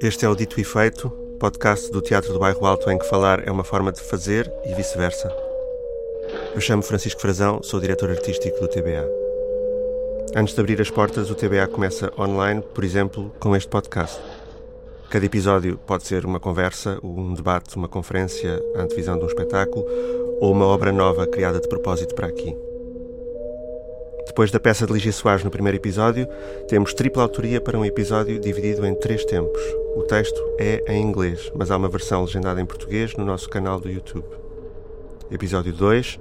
Este é o Dito e Feito, podcast do Teatro do Bairro Alto em que falar é uma forma de fazer e vice-versa. Eu chamo Francisco Frazão, sou diretor artístico do TBA. Antes de abrir as portas, o TBA começa online, por exemplo, com este podcast. Cada episódio pode ser uma conversa, um debate, uma conferência, a antevisão de um espetáculo ou uma obra nova criada de propósito para aqui. Depois da peça de Ligia Soares no primeiro episódio, temos tripla autoria para um episódio dividido em três tempos. O texto é em inglês, mas há uma versão legendada em português no nosso canal do YouTube. Episódio 2: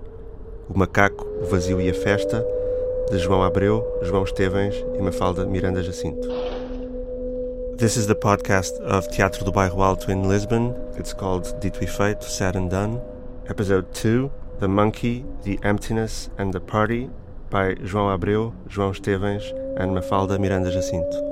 O Macaco, o Vazio e a Festa, de João Abreu, João Estevens e Mafalda Miranda Jacinto. This is the podcast of Teatro do Bairro Alto in Lisbon. It's called Dito e Feito, Said and Done. Episode 2: The Monkey, the Emptiness and the Party, by João Abreu, João Estevens and Mafalda Miranda Jacinto.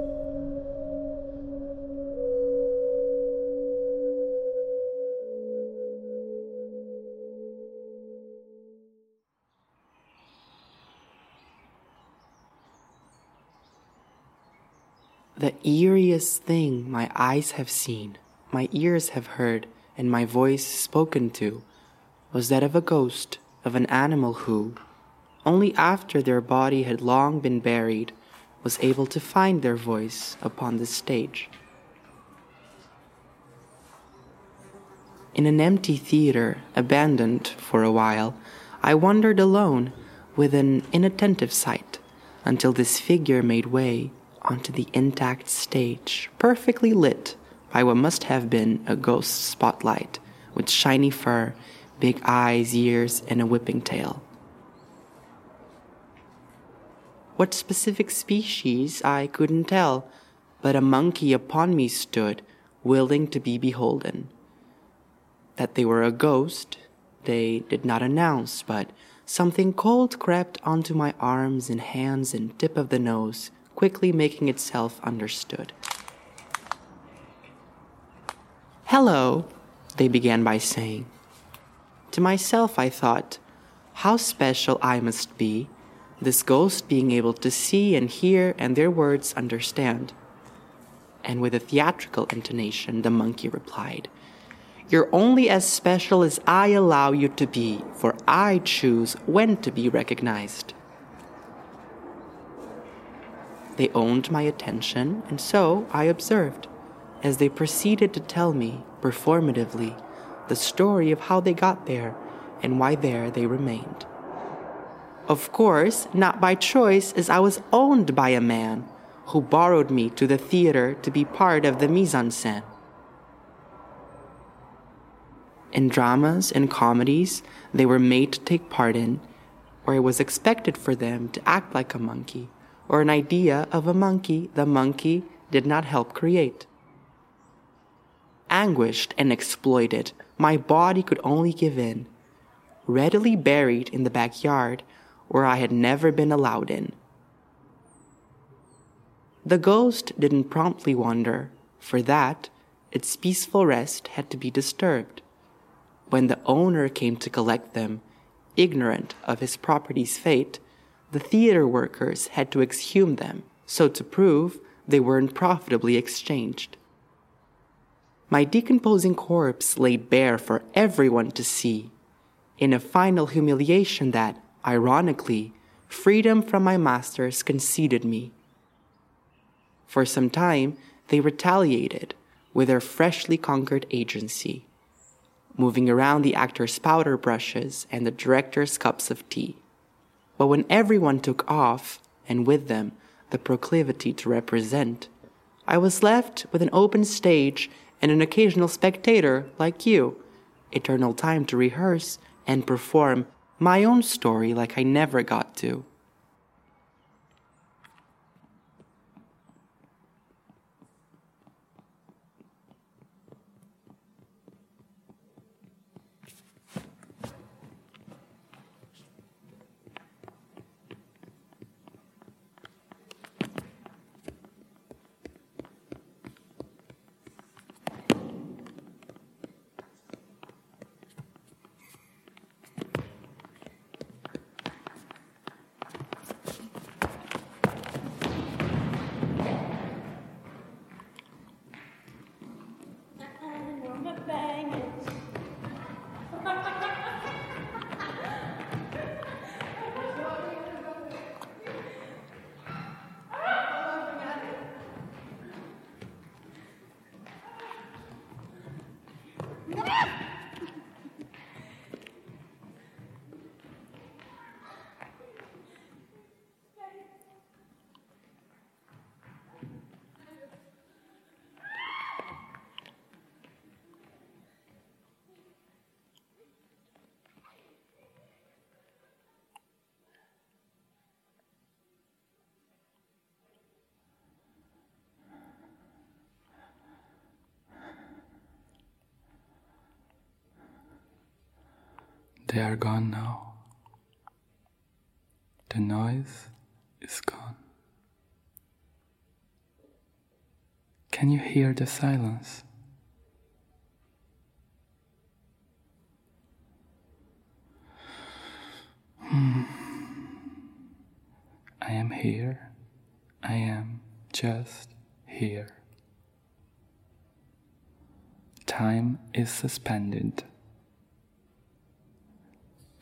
The eeriest thing my eyes have seen, my ears have heard, and my voice spoken to was that of a ghost of an animal who, only after their body had long been buried, was able to find their voice upon the stage. In an empty theater, abandoned for a while, I wandered alone with an inattentive sight until this figure made way onto the intact stage, perfectly lit by what must have been a ghost spotlight with shiny fur, big eyes, ears, and a whipping tail. What specific species I couldn't tell, but a monkey upon me stood, willing to be beholden. That they were a ghost, they did not announce, but something cold crept onto my arms and hands and tip of the nose, quickly making itself understood. Hello, they began by saying. To myself, I thought, how special I must be this ghost being able to see and hear and their words understand. And with a theatrical intonation, the monkey replied, You're only as special as I allow you to be, for I choose when to be recognized. They owned my attention, and so I observed, as they proceeded to tell me, performatively, the story of how they got there and why there they remained. Of course, not by choice, as I was owned by a man who borrowed me to the theater to be part of the mise en scène. In dramas and comedies they were made to take part in, where it was expected for them to act like a monkey, or an idea of a monkey the monkey did not help create. Anguished and exploited, my body could only give in. Readily buried in the backyard, where I had never been allowed in. The ghost didn't promptly wander, for that, its peaceful rest had to be disturbed. When the owner came to collect them, ignorant of his property's fate, the theater workers had to exhume them, so to prove they weren't profitably exchanged. My decomposing corpse lay bare for everyone to see, in a final humiliation that, Ironically, freedom from my masters conceded me. For some time, they retaliated with their freshly conquered agency, moving around the actor's powder brushes and the director's cups of tea. But when everyone took off, and with them the proclivity to represent, I was left with an open stage and an occasional spectator like you, eternal time to rehearse and perform my own story like I never got to. They are gone now. The noise is gone. Can you hear the silence? Hmm. I am here. I am just here. Time is suspended.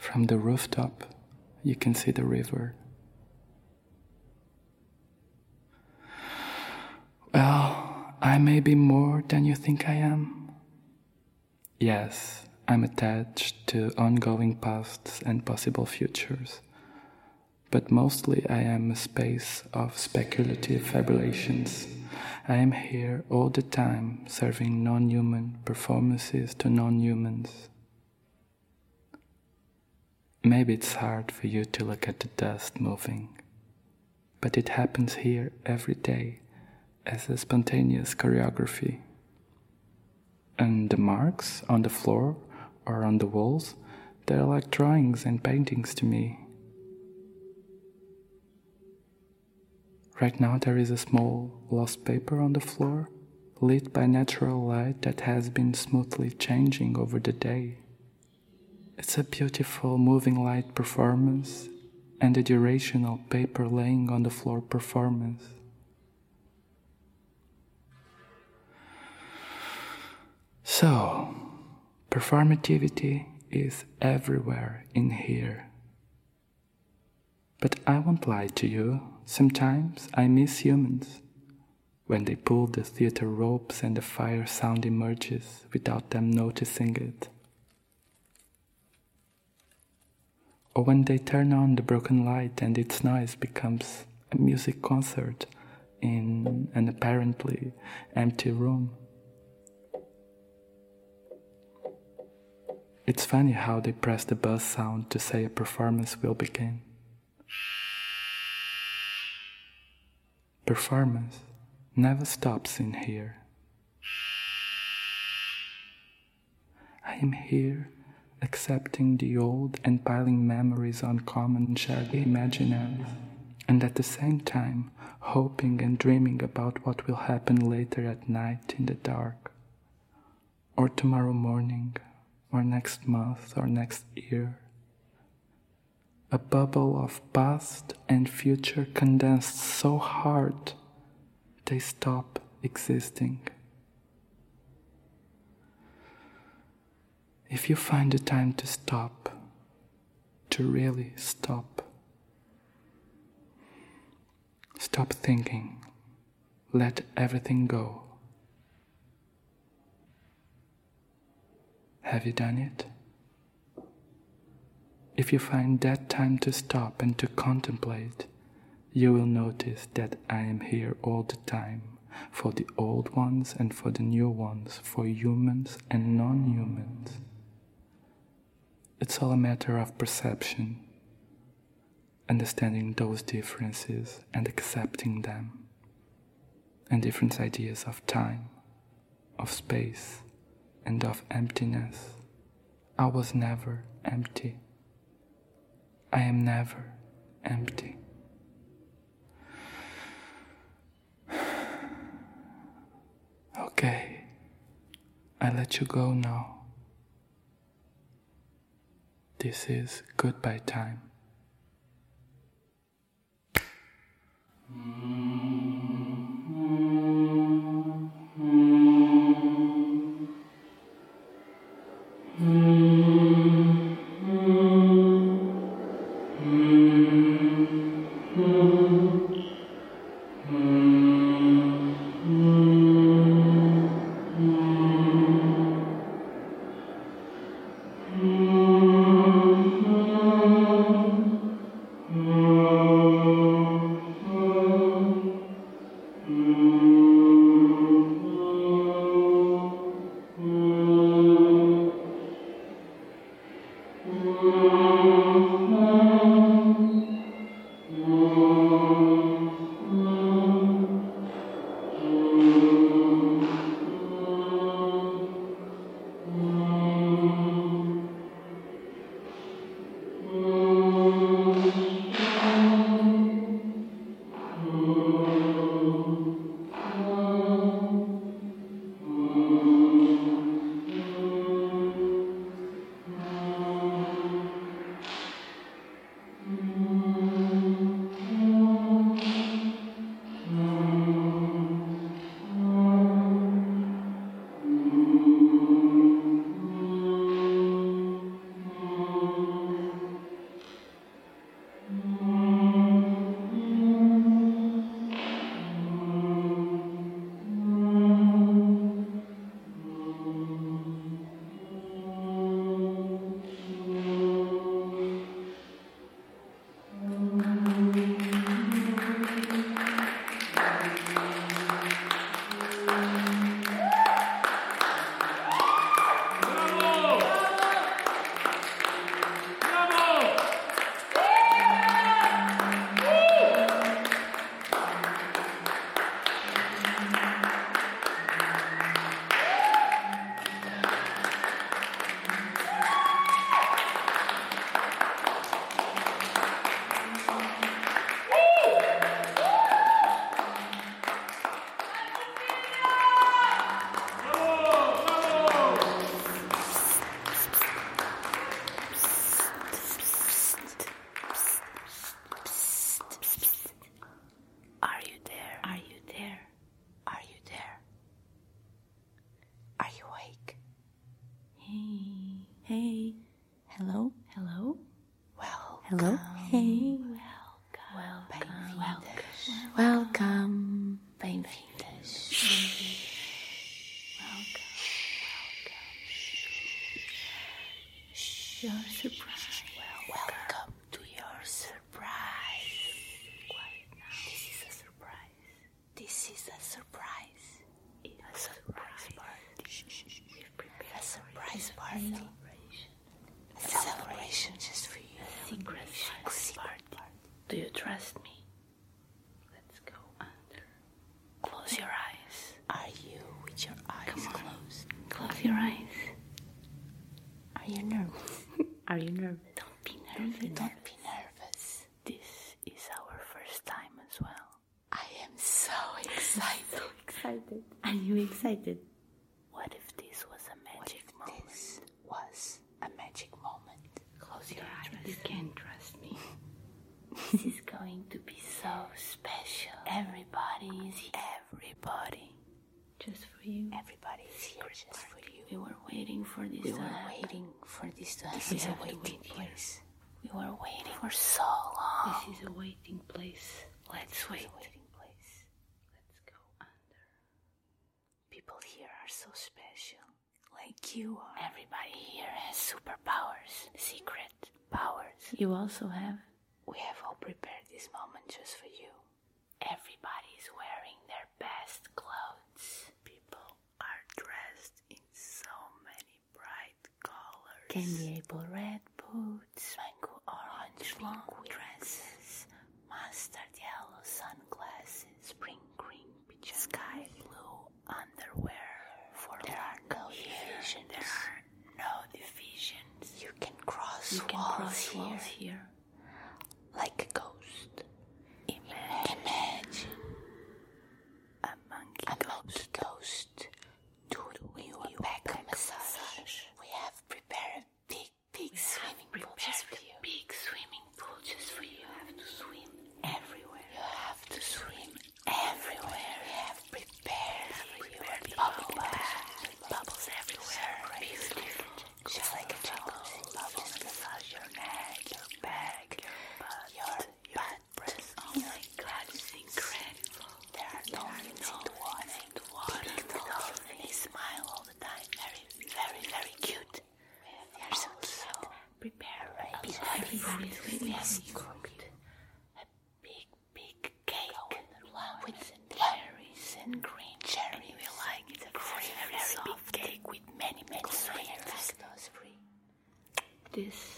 From the rooftop, you can see the river. Well, I may be more than you think I am. Yes, I'm attached to ongoing pasts and possible futures, but mostly I am a space of speculative fabrications. I am here all the time serving non human performances to non humans. Maybe it's hard for you to look at the dust moving, but it happens here every day as a spontaneous choreography. And the marks on the floor or on the walls, they're like drawings and paintings to me. Right now, there is a small lost paper on the floor, lit by natural light that has been smoothly changing over the day. It's a beautiful moving light performance and a durational paper laying on the floor performance. So, performativity is everywhere in here. But I won't lie to you, sometimes I miss humans. When they pull the theater ropes and the fire sound emerges without them noticing it. Or when they turn on the broken light and its noise becomes a music concert in an apparently empty room. It's funny how they press the buzz sound to say a performance will begin. Performance never stops in here. I am here accepting the old and piling memories on common shared imaginaries, and at the same time hoping and dreaming about what will happen later at night in the dark, or tomorrow morning or next month or next year. A bubble of past and future condensed so hard they stop existing. If you find the time to stop, to really stop, stop thinking, let everything go. Have you done it? If you find that time to stop and to contemplate, you will notice that I am here all the time for the old ones and for the new ones, for humans and non humans. It's all a matter of perception, understanding those differences and accepting them, and different ideas of time, of space and of emptiness. I was never empty. I am never empty. Okay, I let you go now. This is goodbye time. Mm -hmm. Hello? Hey. Welcome. Welcome. Welcome. Bem-vindas. Your surprise. Welcome to your surprise. Quiet now. This is a surprise. This is a surprise. A surprise party. We've prepared a surprise party. A celebration just for you. A secret, a secret party. Do you trust me? Let's go under. Close your eyes. Are you with your eyes closed? Close your eyes. Are you nervous? Are you nervous? Don't be nervous. Don't be nervous. This is our first time as well. I am so excited. so excited. Are you excited? What if this was a magic moment? This was a magic moment. Close your eyes. You can't trust me. this is going to be so special. Everybody is here. Everybody. Just for you. Everybody is here just for you. We were waiting for this. We were waiting for this to happen. This is a waiting place. We were waiting for so long. This is a waiting place. Let's wait. waiting place. Let's go under. People here are so special. Like you are. Everybody here has superpowers. Secret powers. You also have. We have all prepared this moment just for you. Everybody is wearing their best clothes. People are dressed in so many bright colors. Candy apple red boots, mango orange long dresses, mustard yellow sunglasses, spring green pajamas, sky blue underwear. For there are no divisions. There are no divisions. You can cross you can walls, cross here. walls here like a ghost. Imagine, a monkey, a monkey ghost doing you a back massage. We have prepared a big, big swimming pool just for you. Big swimming pool just for you. You have to swim everywhere. You have to swim everywhere. We have prepared for you a bubble bath. Bubbles everywhere. Beautiful. Just like a jacuzzi. Bubbles massage your neck, your back, your butt, your butt. Breast. Oh my god, it's incredible. There are dolphins in the water. In the water. Big dolphins. They smile all the time. Very, very, very cute. They are so cute. Prepare a big party for We have cooked a big, big cake with cherries and green cherry. We like it. A very, very big cake with many, many sweets. This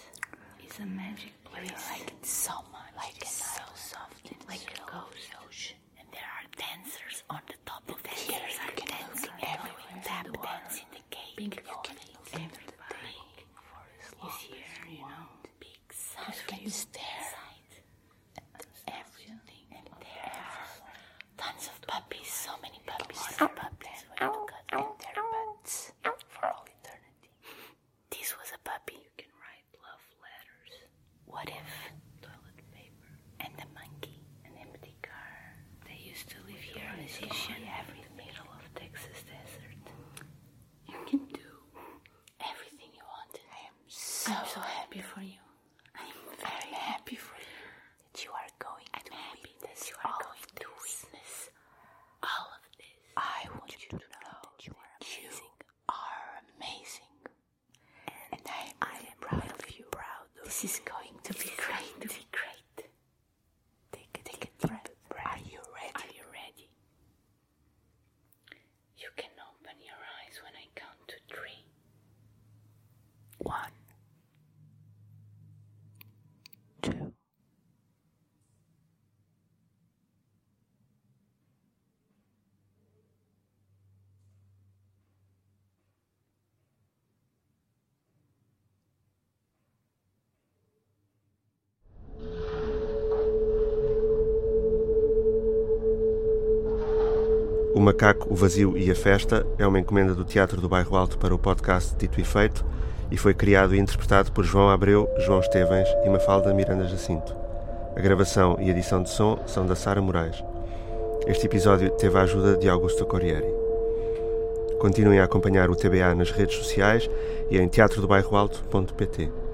O Macaco, o Vazio e a Festa é uma encomenda do Teatro do Bairro Alto para o podcast Dito e Feito e foi criado e interpretado por João Abreu, João Estevens e Mafalda Miranda Jacinto. A gravação e edição de som são da Sara Moraes. Este episódio teve a ajuda de Augusto Corrieri. Continuem a acompanhar o TBA nas redes sociais e em teatrodobairroalto.pt.